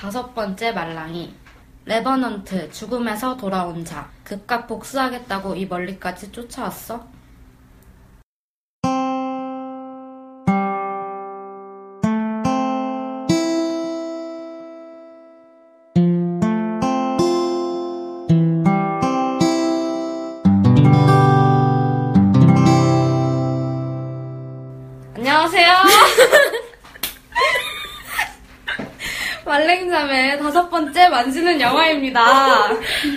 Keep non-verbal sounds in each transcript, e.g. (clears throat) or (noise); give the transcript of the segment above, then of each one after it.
다섯 번째 말랑이. 레버넌트, 죽음에서 돌아온 자. 극각 복수하겠다고 이 멀리까지 쫓아왔어? 번째 만지는 영화입니다.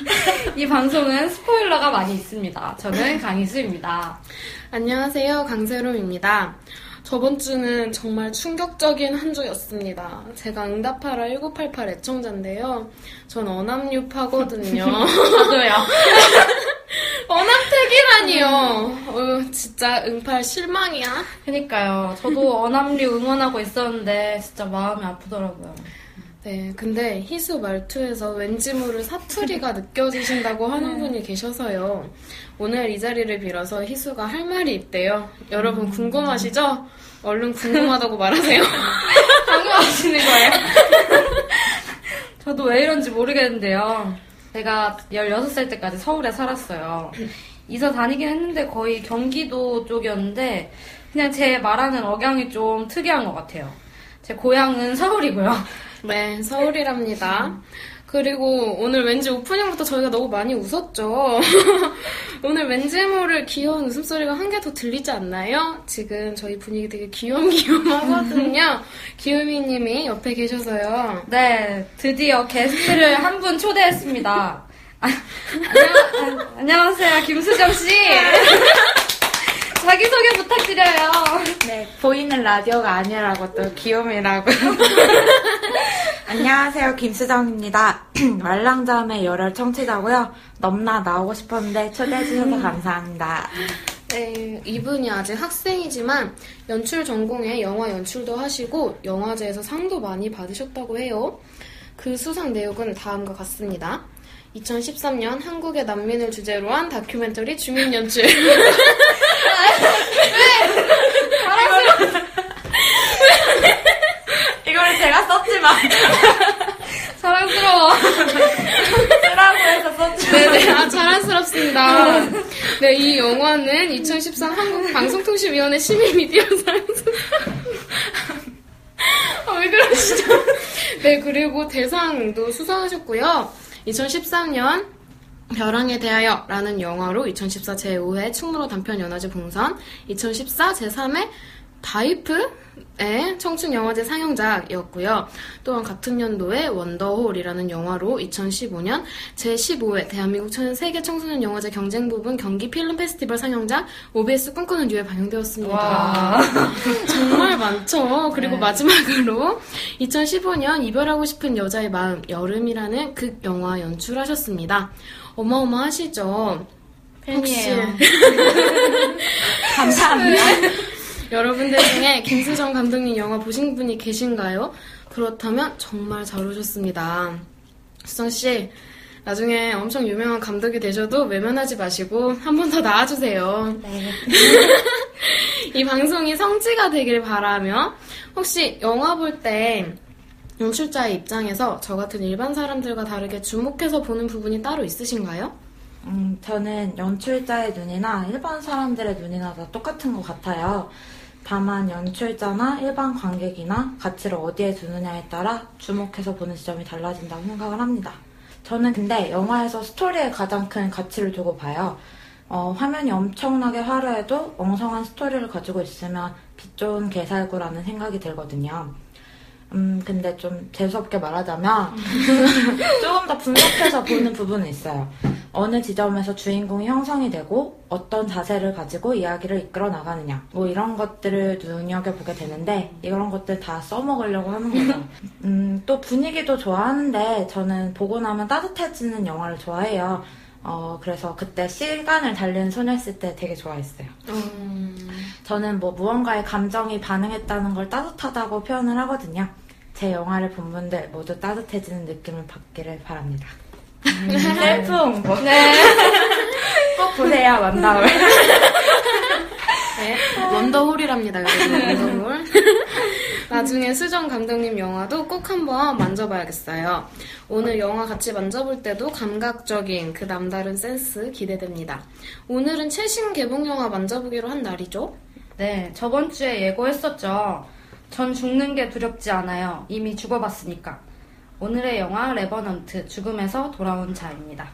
(laughs) 이 방송은 스포일러가 많이 있습니다. 저는 강희수입니다. 안녕하세요. 강세롬입니다. 저번 주는 정말 충격적인 한 주였습니다. 제가 응답하라 1988 애청자인데요. 전 어남류파거든요. (laughs) 저도요. (laughs) 어남택이라니요. 어, 진짜 응팔 실망이야. 그니까요. 저도 어남류 응원하고 있었는데 진짜 마음이 아프더라고요. 네, 근데 희수 말투에서 왠지 모를 사투리가 (laughs) 느껴지신다고 하는 분이 계셔서요. 오늘 이 자리를 빌어서 희수가 할 말이 있대요. 여러분 궁금하시죠? 얼른 궁금하다고 말하세요. (laughs) 강요하시는 거예요? (laughs) 저도 왜 이런지 모르겠는데요. 제가 16살 때까지 서울에 살았어요. 이사 다니긴 했는데 거의 경기도 쪽이었는데 그냥 제 말하는 억양이 좀 특이한 것 같아요. 제 고향은 서울이고요. 네, 서울이랍니다. 그리고 오늘 왠지 오프닝부터 저희가 너무 많이 웃었죠. (laughs) 오늘 왠지 모를 귀여운 웃음소리가 한 개 더 들리지 않나요? 지금 저희 분위기 되게 귀염귀염하거든요. (laughs) 귀요미님이 옆에 계셔서요. 네, 드디어 게스트를 (laughs) 한 분 초대했습니다. 아, 안녕, 아, 안녕하세요, 김수정 씨. 자기소개 부탁드려요. 네, 보이는 라디오가 아니라고 또 귀요미라고. (laughs) 안녕하세요, 김수정입니다. (clears throat) 말랑잠의 열혈 청취자고요. 넘나 나오고 싶었는데 초대해주셔서 감사합니다. 네, 이분이 아직 학생이지만 연출 전공에 영화 연출도 하시고 영화제에서 상도 많이 받으셨다고 해요. 그 수상 내용은 다음과 같습니다. 2013년 한국의 난민을 주제로 한 다큐멘터리 주민 연출. (laughs) 이거를 제가 썼지만. 사랑스러워. 쓰라고 해서 썼지만. 네네, 아, 자랑스럽습니다. 네, 이 영화는 2013 한국방송통신위원회 시민미디어상에서. 아, 왜 그러시죠? 네, 그리고 대상도 수상하셨고요. 2013년 벼랑에 대하여 라는 영화로 2014 제5회 충무로 단편 연화제 봉선, 2014 제3회 다이프의 청춘영화제 상영작이었고요. 또한 같은 연도에 원더홀이라는 영화로 2015년 제15회 대한민국 세계 청소년 영화제 경쟁 부분 경기 필름 페스티벌 상영작 OBS 꿈꾸는 류에 반영되었습니다. 와. (laughs) 정말 많죠. 그리고 네. 마지막으로 2015년 이별하고 싶은 여자의 마음 여름이라는 극 영화 연출하셨습니다. 어마어마하시죠. 팬이에요. 감사합니다. (laughs) 여러분들 중에 김수정 감독님 영화 보신 분이 계신가요? 그렇다면 정말 잘 오셨습니다. 수정 씨, 나중에 엄청 유명한 감독이 되셔도 외면하지 마시고 한 번 더 나와주세요. 네. (laughs) 이 방송이 성지가 되길 바라며 혹시 영화 볼 때 연출자의 입장에서 저 같은 일반 사람들과 다르게 주목해서 보는 부분이 따로 있으신가요? 음, 저는 연출자의 눈이나 일반 사람들의 눈이나 다 똑같은 것 같아요. 다만 연출자나 일반 관객이나 가치를 어디에 두느냐에 따라 주목해서 보는 지점이 달라진다고 생각을 합니다. 저는 근데 영화에서 스토리에 가장 큰 가치를 두고 봐요. 어, 화면이 엄청나게 화려해도 엉성한 스토리를 가지고 있으면 빛 좋은 개살구라는 생각이 들거든요. 음, 근데 좀 재수없게 말하자면 (laughs) 조금 더 분석해서 보는 부분은 있어요. 어느 지점에서 주인공이 형성이 되고 어떤 자세를 가지고 이야기를 이끌어 나가느냐 뭐 이런 것들을 눈여겨보게 되는데 이런 것들 다 써먹으려고 하는 거죠. (laughs) 음, 또 분위기도 좋아하는데 저는 보고 나면 따뜻해지는 영화를 좋아해요. 어, 그래서 그때 시간을 달리는 소녀 있을 때 되게 좋아했어요. 저는 뭐 무언가에 감정이 반응했다는 걸 따뜻하다고 표현을 하거든요. 제 영화를 본 분들 모두 따뜻해지는 느낌을 받기를 바랍니다. 셀프 홍보. 네. (laughs) 꼭 보세요, 원다울. (laughs) 네, 원더홀이랍니다, 여러분. 원더홀. (laughs) 나중에 수정 감독님 영화도 꼭 한번 만져봐야겠어요. 오늘 영화 같이 만져볼 때도 감각적인 그 남다른 센스 기대됩니다. 오늘은 최신 개봉 영화 만져보기로 한 날이죠? 네, 저번 주에 예고했었죠. 전 죽는 게 두렵지 않아요. 이미 죽어봤으니까. 오늘의 영화 레버넌트 죽음에서 돌아온 자입니다.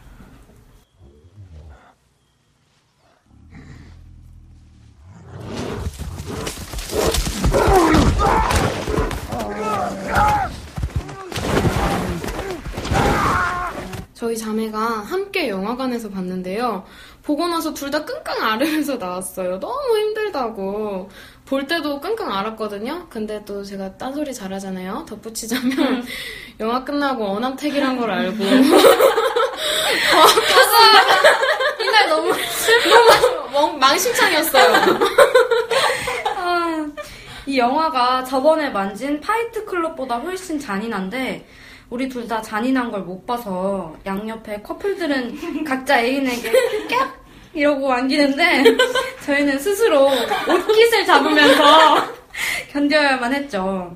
저희 자매가 함께 영화관에서 봤는데요. 보고 나서 둘 다 끙끙 앓으면서 나왔어요. 너무 힘들다고. 볼 때도 끙끙 앓았거든요. 근데 또 제가 딴소리 잘하잖아요. 덧붙이자면 (laughs) 영화 끝나고 어남택이란 걸 알고 이날 너무 (laughs) 너무 망신창이었어요. 아, 이 영화가 저번에 만진 파이트 클럽보다 훨씬 잔인한데 우리 둘 다 잔인한 걸 못 봐서 양옆에 커플들은 각자 애인에게 (laughs) 깍 이러고 안기는데 (laughs) 저희는 스스로 옷깃을 잡으면서 (laughs) 견뎌야만 했죠.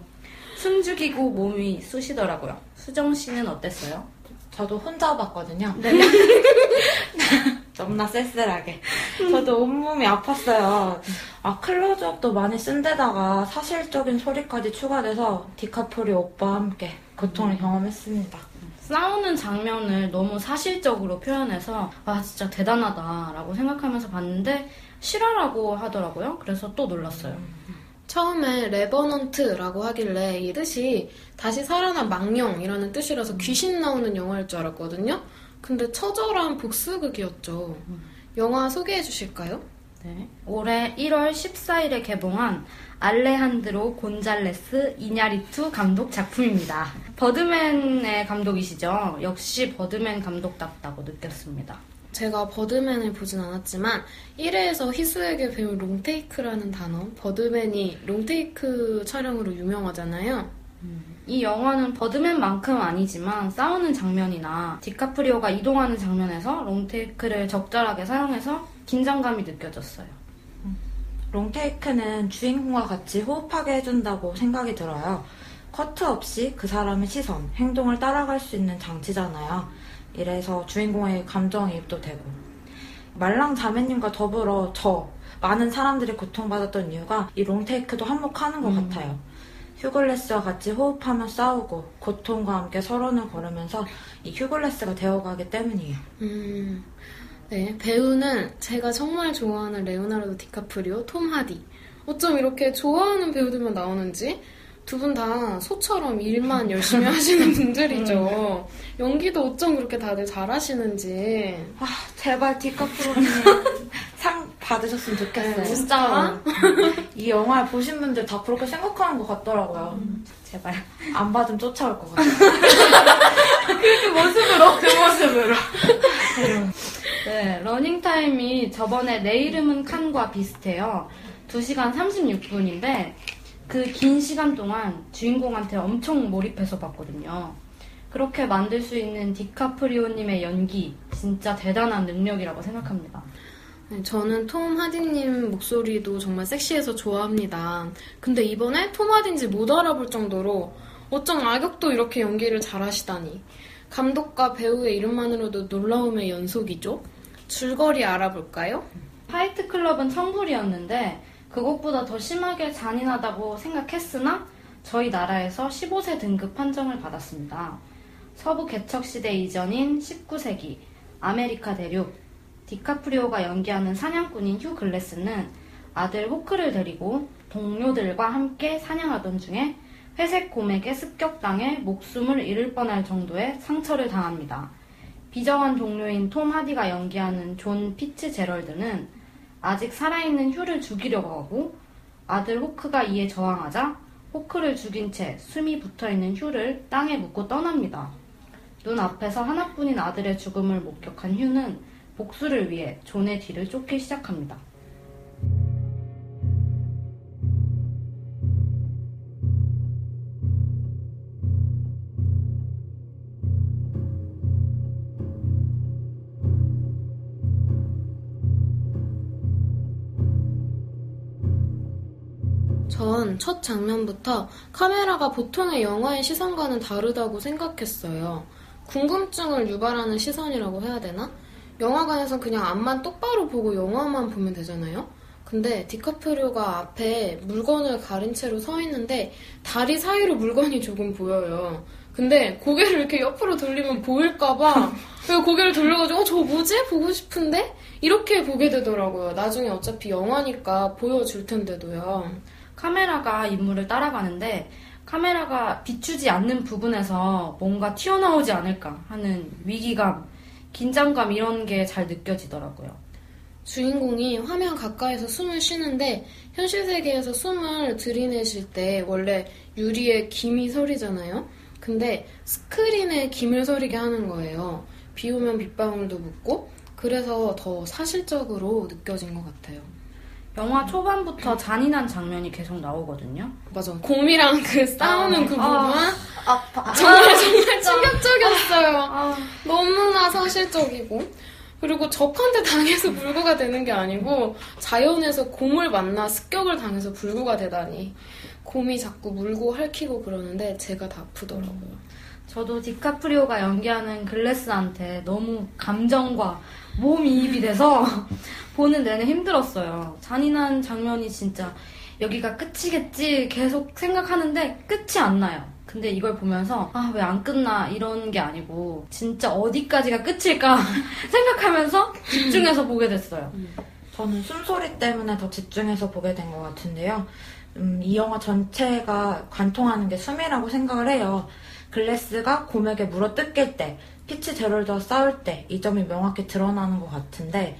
숨 죽이고 몸이 쑤시더라고요. 수정 씨는 어땠어요? 저도 혼자 봤거든요. 네. (laughs) 너무나 쓸쓸하게. 저도 온몸이 아팠어요. 아, 클로즈업도 많이 쓴 데다가 사실적인 소리까지 추가돼서 디카프리 오빠와 함께 고통을 경험했습니다. 싸우는 장면을 너무 사실적으로 표현해서 아 진짜 대단하다라고 생각하면서 봤는데 실화라고 하더라고요. 그래서 또 놀랐어요. 처음에 레버넌트라고 하길래 이 뜻이 다시 살아난 망령이라는 뜻이라서 귀신 나오는 영화일 줄 알았거든요. 근데 처절한 복수극이었죠. 영화 소개해 주실까요? 네. 올해 1월 14일에 개봉한 알레한드로 곤잘레스 이냐리투 감독 작품입니다. 버드맨의 감독이시죠? 역시 버드맨 감독답다고 느꼈습니다. 제가 버드맨을 보진 않았지만 1회에서 희수에게 배운 롱테이크라는 단어 버드맨이 롱테이크 촬영으로 유명하잖아요. 이 영화는 버드맨만큼 아니지만 싸우는 장면이나 디카프리오가 이동하는 장면에서 롱테이크를 적절하게 사용해서 긴장감이 느껴졌어요. 롱테이크는 주인공과 같이 호흡하게 해준다고 생각이 들어요. 커트 없이 그 사람의 시선, 행동을 따라갈 수 있는 장치잖아요. 이래서 주인공의 감정이입도 되고. 말랑 자매님과 더불어 저, 많은 사람들이 고통받았던 이유가 이 롱테이크도 한몫하는 것 음. 같아요. 휴글레스와 같이 호흡하며 싸우고 고통과 함께 서론을 걸으면서 이 휴글레스가 되어가기 때문이에요. 음, 네, 배우는 제가 정말 좋아하는 레오나르도 디카프리오, 톰 하디. 어쩜 이렇게 좋아하는 배우들만 나오는지 두 분 다 소처럼 일만 열심히 (laughs) 하시는 분들이죠. 연기도 어쩜 그렇게 다들 잘하시는지. 아, 제발 디카프로님 (laughs) 상 받으셨으면 좋겠어요. 진짜 이 영화 보신 분들 다 그렇게 생각하는 것 같더라고요. 제발. 안 받으면 쫓아올 것 (laughs) 같아요. 그 모습으로 그 모습으로. 네, 러닝 타임이 저번에 내 이름은 칸과 비슷해요. 2시간 36분인데 그 긴 시간 동안 주인공한테 엄청 몰입해서 봤거든요. 그렇게 만들 수 있는 디카프리오님의 연기 진짜 대단한 능력이라고 생각합니다. 네, 저는 톰 하디님 목소리도 정말 섹시해서 좋아합니다. 근데 이번에 톰 하디인지 못 알아볼 정도로 어쩜 악역도 이렇게 연기를 잘하시다니. 감독과 배우의 이름만으로도 놀라움의 연속이죠. 줄거리 알아볼까요? 파이트 클럽은 청불이었는데 그것보다 더 심하게 잔인하다고 생각했으나 저희 나라에서 15세 등급 판정을 받았습니다. 서부 개척 시대 이전인 19세기 아메리카 대륙 디카프리오가 연기하는 사냥꾼인 휴 글래스는 아들 호크를 데리고 동료들과 함께 사냥하던 중에 회색 곰에게 습격당해 목숨을 잃을 뻔할 정도의 상처를 당합니다. 비정한 동료인 톰 하디가 연기하는 존 피츠 제럴드는 아직 살아있는 휴를 죽이려고 하고 아들 호크가 이에 저항하자 호크를 죽인 채 숨이 붙어있는 휴를 땅에 묻고 떠납니다. 눈앞에서 하나뿐인 아들의 죽음을 목격한 휴는 복수를 위해 존의 뒤를 쫓기 시작합니다. 전 첫 장면부터 카메라가 보통의 영화의 시선과는 다르다고 생각했어요. 궁금증을 유발하는 시선이라고 해야 되나? 영화관에선 그냥 앞만 똑바로 보고 영화만 보면 되잖아요? 근데 디카프리오가 앞에 물건을 가린 채로 서 있는데 다리 사이로 물건이 조금 보여요. 근데 고개를 이렇게 옆으로 돌리면 보일까봐 (laughs) 고개를 돌려가지고 어, 저거 뭐지? 보고 싶은데? 이렇게 보게 되더라고요. 나중에 어차피 영화니까 보여줄 텐데도요. 카메라가 인물을 따라가는데 카메라가 비추지 않는 부분에서 뭔가 튀어나오지 않을까 하는 위기감, 긴장감 이런 게 잘 느껴지더라고요. 주인공이 화면 가까이서 숨을 쉬는데 현실 세계에서 숨을 들이내실 때 원래 유리에 김이 서리잖아요. 근데 스크린에 김을 서리게 하는 거예요. 비 오면 빗방울도 묻고 그래서 더 사실적으로 느껴진 것 같아요. 영화 초반부터 잔인한 장면이 계속 나오거든요. 맞아. 곰이랑 그 싸우는 그 부분 아, 아파. 정말 정말 충격적이었어요. 아, 너무나 사실적이고 그리고 적한테 당해서 불구가 되는 게 아니고 자연에서 곰을 만나 습격을 당해서 불구가 되다니 곰이 자꾸 물고 핥히고 그러는데 제가 다 아프더라고요. 저도 디카프리오가 연기하는 글래스한테 너무 감정과 몸이 입이 돼서 보는 내내 힘들었어요. 잔인한 장면이 진짜 여기가 끝이겠지 계속 생각하는데 끝이 안 나요. 근데 이걸 보면서 아 왜 안 끝나 이런 게 아니고 진짜 어디까지가 끝일까 (laughs) 생각하면서 집중해서 보게 됐어요. 저는 숨소리 때문에 더 집중해서 보게 된 것 같은데요. 음, 이 영화 전체가 관통하는 게 숨이라고 생각을 해요. 글래스가 곰에게 물어 뜯길 때, 피치 제롤드와 싸울 때, 이 점이 명확히 드러나는 것 같은데,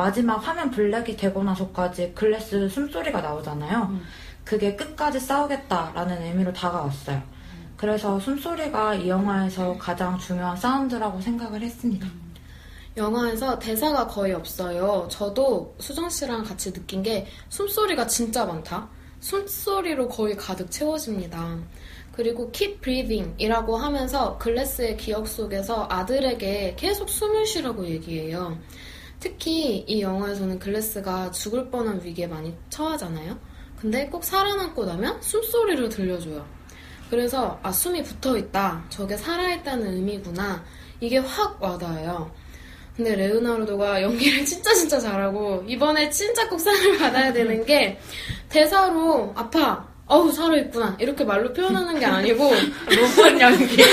마지막 화면 블랙이 되고 나서까지 글래스 숨소리가 나오잖아요. 음. 그게 끝까지 싸우겠다라는 의미로 다가왔어요. 그래서 숨소리가 이 영화에서 가장 중요한 사운드라고 생각을 했습니다. 영화에서 대사가 거의 없어요. 저도 수정 씨랑 같이 느낀 게 숨소리가 진짜 많다. 숨소리로 거의 가득 채워집니다. 그리고 keep breathing 이라고 하면서 글래스의 기억 속에서 아들에게 계속 숨을 쉬라고 얘기해요. 특히 이 영화에서는 글래스가 죽을 뻔한 위기에 많이 처하잖아요. 근데 꼭 살아남고 나면 숨소리를 들려줘요. 그래서 아 숨이 붙어 있다. 저게 살아있다는 의미구나. 이게 확 와닿아요. 근데 레오나르도가 연기를 진짜 진짜 잘하고 이번에 진짜 꼭 상을 받아야 되는 게 대사로 아파 어우 살아있구나 이렇게 말로 표현하는 게 아니고 로봇 연기. (laughs)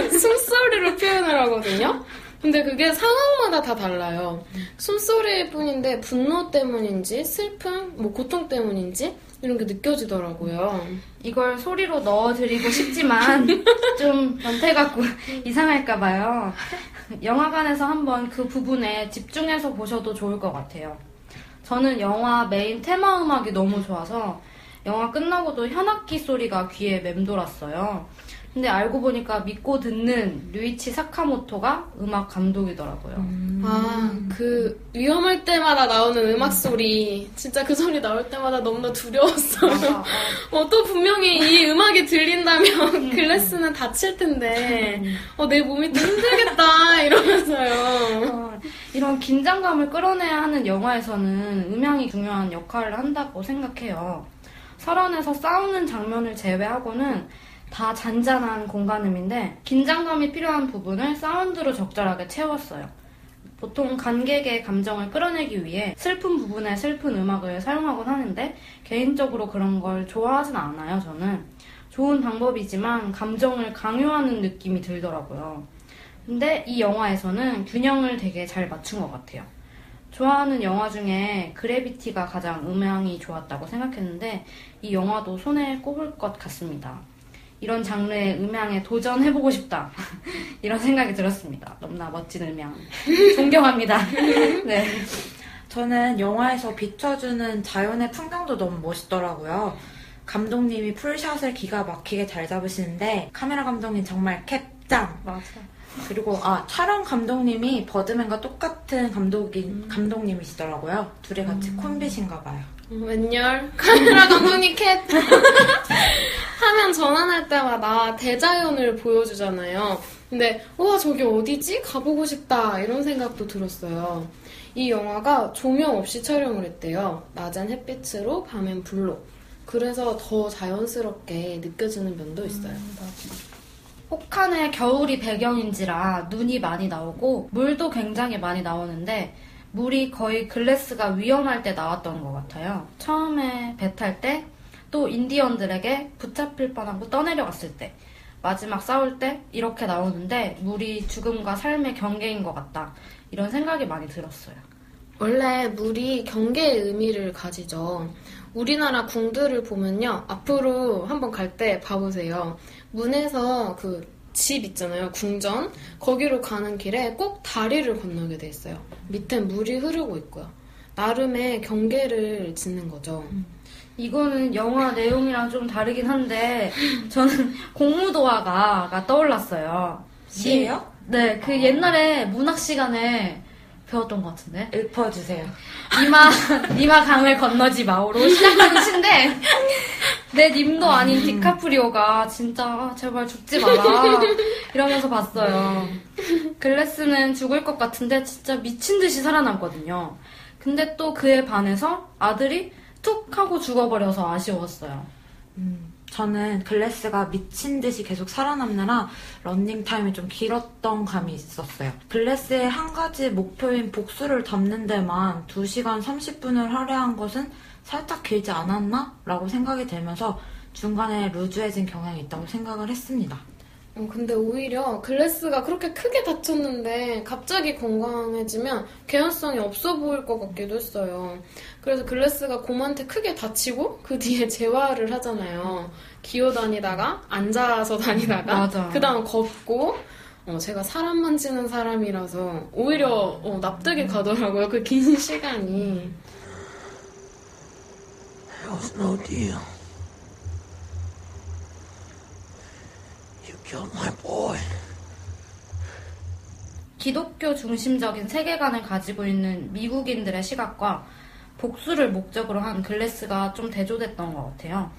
(laughs) 숨소리로 표현을 하거든요. 근데 그게 상황마다 다 달라요. 숨소리일 뿐인데 분노 때문인지 슬픔, 뭐 고통 때문인지 이런 게 느껴지더라고요. 이걸 소리로 넣어드리고 싶지만 (laughs) 좀 변태 같고 이상할까 봐요. 영화관에서 한번 그 부분에 집중해서 보셔도 좋을 것 같아요. 저는 영화 메인 테마 음악이 너무 좋아서 영화 끝나고도 현악기 소리가 귀에 맴돌았어요. 근데 알고 보니까 믿고 듣는 류이치 사카모토가 음악 감독이더라고요. 아, 그 위험할 때마다 나오는 음악 소리 진짜 그 소리 나올 때마다 너무나 두려웠어요. 맞아. (laughs) 어, 또 분명히 이 음악이 들린다면 글래스는 다칠 텐데 어, 내 몸이 또 힘들겠다 (laughs) 이러면서요. 어, 이런 긴장감을 끌어내야 하는 영화에서는 음향이 중요한 역할을 한다고 생각해요. 설원에서 싸우는 장면을 제외하고는 다 잔잔한 공간음인데 긴장감이 필요한 부분을 사운드로 적절하게 채웠어요. 보통 관객의 감정을 끌어내기 위해 슬픈 부분에 슬픈 음악을 사용하곤 하는데 개인적으로 그런 걸 좋아하진 않아요, 저는. 좋은 방법이지만 감정을 강요하는 느낌이 들더라고요. 근데 이 영화에서는 균형을 되게 잘 맞춘 것 같아요. 좋아하는 영화 중에 그래비티가 가장 음향이 좋았다고 생각했는데 이 영화도 손에 꼽을 것 같습니다. 이런 장르의 음향에 도전해보고 싶다. (laughs) 이런 생각이 들었습니다. 너무나 멋진 음향. (laughs) 존경합니다. (laughs) 네. 저는 영화에서 비춰주는 자연의 풍경도 너무 멋있더라고요. 감독님이 풀샷을 기가 막히게 잘 잡으시는데 카메라 감독님 정말 캡짱. 맞아. 그리고 아 촬영 감독님이 버드맨과 똑같은 감독인 감독님이시더라고요. 둘이 같이 콤비신가 봐요. 음, 웬열? 카메라 감독님 캣! 화면 전환할 때마다 대자연을 보여주잖아요. 근데, 우와, 저기 어디지? 가보고 싶다. 이런 생각도 들었어요. 이 영화가 조명 없이 촬영을 했대요. 낮엔 햇빛으로, 밤엔 불로. 그래서 더 자연스럽게 느껴지는 면도 있어요. 혹한의 겨울이 배경인지라 눈이 많이 나오고 물도 굉장히 많이 나오는데 물이 거의 글래스가 위험할 때 나왔던 것 같아요. 처음에 배 탈 때, 또 인디언들에게 붙잡힐 뻔하고 떠내려갔을 때, 마지막 싸울 때 이렇게 나오는데 물이 죽음과 삶의 경계인 것 같다. 이런 생각이 많이 들었어요. 원래 물이 경계의 의미를 가지죠. 우리나라 궁들을 보면요. 앞으로 한번 갈 때 봐보세요. 문에서 그 집 있잖아요. 궁전. 거기로 가는 길에 꼭 다리를 건너게 돼 있어요. 밑에 물이 흐르고 있고요. 나름의 경계를 짓는 거죠. 이거는 영화 내용이랑 좀 다르긴 한데 저는 (laughs) 공무도화가가 떠올랐어요. 시예요? 네, 그 옛날에 문학 시간에 배웠던 것 같은데. 읊어주세요. 니마 니마 강을 건너지 마오로 시작하는 시인데 내 님도 아닌 디카프리오가 진짜 아, 제발 죽지 마라 이러면서 봤어요. 글래스는 죽을 것 같은데 진짜 미친 듯이 살아남거든요. 근데 또 그에 반해서 아들이 툭 하고 죽어버려서 아쉬웠어요. 음, 저는 글래스가 미친 듯이 계속 살아남느라 런닝 타임이 좀 길었던 감이 있었어요. 글래스의 한 가지 목표인 복수를 담는 데만 2시간 30분을 할애한 것은 살짝 길지 않았나? 라고 생각이 들면서 중간에 루즈해진 경향이 있다고 생각을 했습니다. 어, 근데 오히려 글래스가 그렇게 크게 다쳤는데 갑자기 건강해지면 개연성이 없어 보일 것 같기도 했어요. 그래서 글래스가 곰한테 크게 다치고 그 뒤에 재활을 하잖아요. 기어 다니다가 앉아서 다니다가. 그 다음 걷고 어, 제가 사람 만지는 사람이라서 오히려 어, 납득이 가더라고요. 그 긴 시간이. That was no deal. You killed my boy. 기독교 중심적인 세계관을 가지고 있는 미국인들의 시각과 복수를 목적으로 한 글래스가 좀 대조됐던 것 같아요.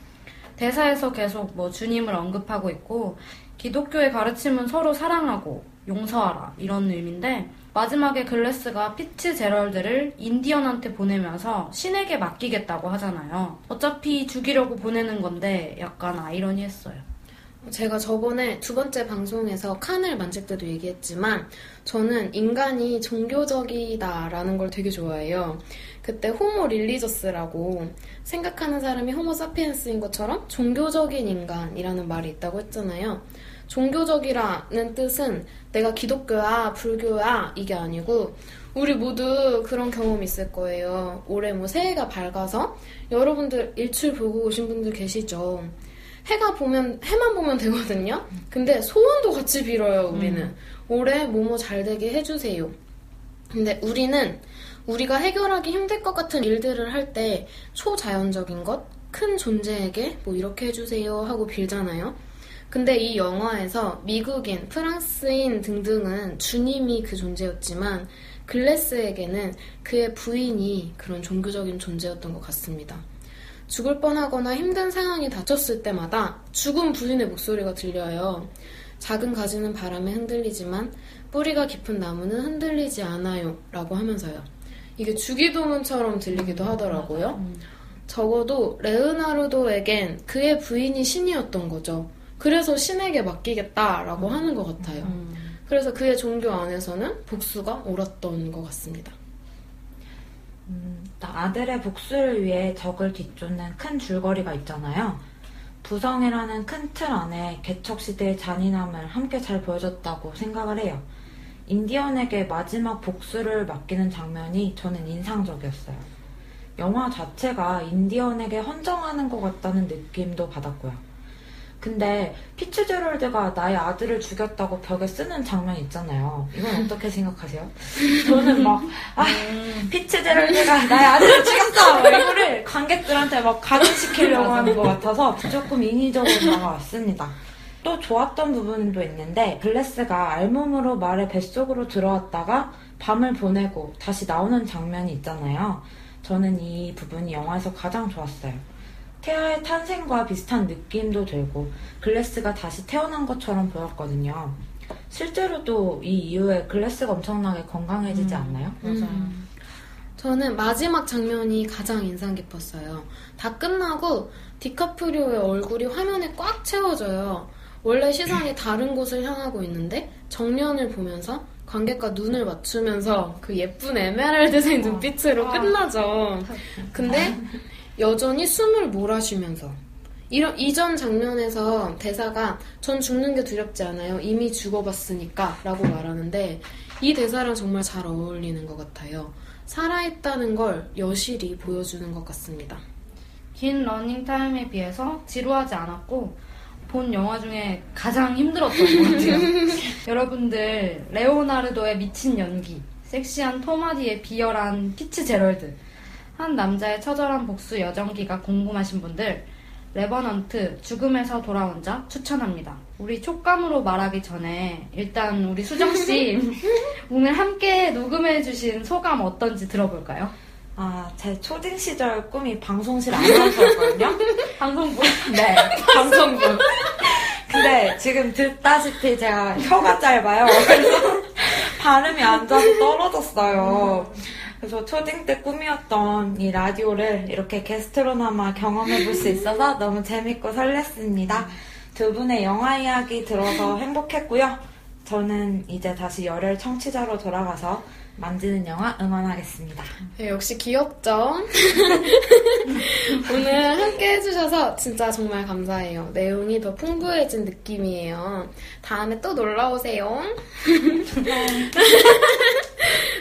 대사에서 계속 뭐 주님을 언급하고 있고 기독교의 가르침은 서로 사랑하고 용서하라 이런 의미인데 마지막에 글래스가 피츠 제럴드를 인디언한테 보내면서 신에게 맡기겠다고 하잖아요. 어차피 죽이려고 보내는 건데 약간 아이러니했어요. 제가 저번에 두 번째 방송에서 칸을 만질 때도 얘기했지만 저는 인간이 종교적이다라는 걸 되게 좋아해요. 그때 homo religious라고 생각하는 사람이 호모 사피엔스인 것처럼 종교적인 인간이라는 말이 있다고 했잖아요. 종교적이라는 뜻은 내가 기독교야, 불교야 이게 아니고 우리 모두 그런 경험 있을 거예요. 올해 뭐 새해가 밝아서 여러분들 일출 보고 오신 분들 계시죠? 해가 보면 해만 보면 되거든요. 근데 소원도 같이 빌어요. 우리는 올해 뭐뭐 잘 되게 해주세요. 근데 우리는 우리가 해결하기 힘들 것 같은 일들을 할 때 초자연적인 것, 큰 존재에게 뭐 이렇게 해주세요 하고 빌잖아요. 근데 이 영화에서 미국인, 프랑스인 등등은 주님이 그 존재였지만 글래스에게는 그의 부인이 그런 종교적인 존재였던 것 같습니다. 죽을 뻔하거나 힘든 상황이 닥쳤을 때마다 죽은 부인의 목소리가 들려요. 작은 가지는 바람에 흔들리지만 뿌리가 깊은 나무는 흔들리지 않아요. 라고 하면서요. 이게 주기도문처럼 들리기도 하더라고요. 적어도 레오나르도에겐 그의 부인이 신이었던 거죠. 그래서 신에게 맡기겠다라고 하는 것 같아요. 그래서 그의 종교 안에서는 복수가 옳았던 것 같습니다. 음, 아들의 복수를 위해 적을 뒤쫓는 큰 줄거리가 있잖아요. 부성이라는 큰 틀 안에 개척시대의 잔인함을 함께 잘 보여줬다고 생각을 해요. 인디언에게 마지막 복수를 맡기는 장면이 저는 인상적이었어요. 영화 자체가 인디언에게 헌정하는 것 같다는 느낌도 받았고요. 근데 피츠제럴드가 나의 아들을 죽였다고 벽에 쓰는 장면 있잖아요. 이건 어떻게 생각하세요? (laughs) 저는 막, 아, 피츠제럴드가 나의 아들을 죽였다! 막 이거를 관객들한테 막 각인시키려고 하는 것 같아서 조금 인위적으로 다가왔습니다. 또 좋았던 부분도 있는데 글래스가 알몸으로 말의 뱃속으로 들어왔다가 밤을 보내고 다시 나오는 장면이 있잖아요. 저는 이 부분이 영화에서 가장 좋았어요. 태아의 탄생과 비슷한 느낌도 들고 글래스가 다시 태어난 것처럼 보였거든요. 실제로도 이 이후에 글래스가 엄청나게 건강해지지 않나요? 맞아요. 음. 저는 마지막 장면이 가장 인상 깊었어요. 다 끝나고 디카프리오의 얼굴이 화면에 꽉 채워져요. 원래 시선이 (clears throat) 다른 곳을 향하고 있는데 정면을 보면서 관객과 눈을 맞추면서 그 예쁜 에메랄드색 눈빛으로 끝나죠. 근데 여전히 숨을 몰아쉬면서 이런 이전 장면에서 대사가 전 죽는 게 두렵지 않아요. 이미 죽어봤으니까라고 말하는데 이 대사랑 정말 잘 어울리는 것 같아요. 살아있다는 걸 여실히 보여주는 것 같습니다. 긴 러닝 타임에 비해서 지루하지 않았고 본 영화 중에 가장 힘들었던 것 같아요. (laughs) 여러분들 레오나르도의 미친 연기, 섹시한 톰 하디의 비열한 피츠 제럴드, 한 남자의 처절한 복수 여정기가 궁금하신 분들 레버넌트 죽음에서 돌아온 자 추천합니다. 우리 촉감으로 말하기 전에 일단 우리 수정 씨 (laughs) 오늘 함께 녹음해 주신 소감 어떤지 들어볼까요? 아, 제 초딩 시절 꿈이 방송실 아나운서였거든요. (laughs) 방송부 (laughs) 네, 방송부. 근데 지금 듣다시피 제가 혀가 짧아요. 그래서 발음이 안 좋아서 떨어졌어요. 그래서 초딩 때 꿈이었던 이 라디오를 이렇게 게스트로나마 경험해 볼 수 있어서 너무 재밌고 설렜습니다. 두 분의 영화 이야기 들어서 행복했고요. 저는 이제 다시 열혈 청취자로 돌아가서 만지는 영화 응원하겠습니다. 네, 역시 귀엽죠? (laughs) 오늘 함께 해주셔서 진짜 정말 감사해요. 내용이 더 풍부해진 느낌이에요. 다음에 또 놀러오세요.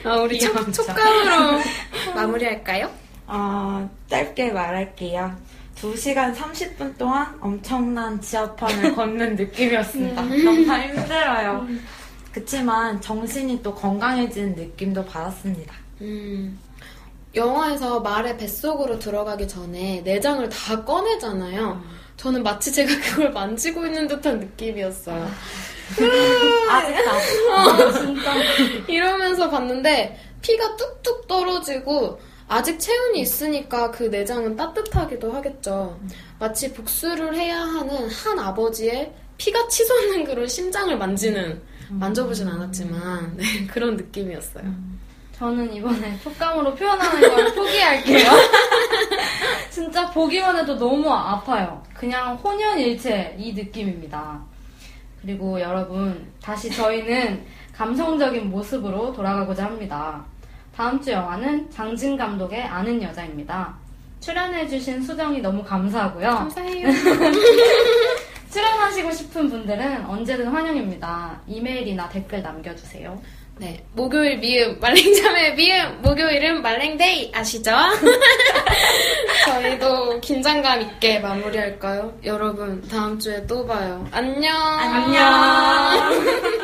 아, 우리 촉. 촉감으로 (laughs) 마무리할까요? 어, 짧게 말할게요. 2시간 30분 동안 엄청난 지하판을 (laughs) 걷는 느낌이었습니다. 너무 다 힘들어요. 그치만 정신이 또 건강해지는 느낌도 받았습니다. 음, 영화에서 말의 뱃속으로 들어가기 전에 내장을 다 꺼내잖아요. 저는 마치 제가 그걸 (laughs) 만지고 있는 듯한 느낌이었어요. 아직까지. 이러면서 봤는데 피가 뚝뚝 떨어지고 아직 체온이 있으니까 그 내장은 따뜻하기도 하겠죠. 마치 복수를 해야 하는 한 아버지의 피가 치솟는 그런 심장을 만지는 만져보진 않았지만 네, 그런 느낌이었어요. 저는 이번에 촉감으로 표현하는 걸 포기할게요. (laughs) 진짜 보기만 해도 너무 아파요. 그냥 혼연일체 이 느낌입니다. 그리고 여러분, 다시 저희는 감성적인 모습으로 돌아가고자 합니다. 다음 주 영화는 장진 감독의 아는 여자입니다. 출연해주신 수정이 너무 감사하고요. 감사해요. (laughs) 출연하시고 싶은 분들은 언제든 환영입니다. 이메일이나 댓글 남겨주세요. 네, 목요일 미음 말랭잠의 미음 목요일은 말랭데이 아시죠? (laughs) 저희도 긴장감 있게 마무리할까요? 여러분 다음 주에 또 봐요. 안녕. 안녕.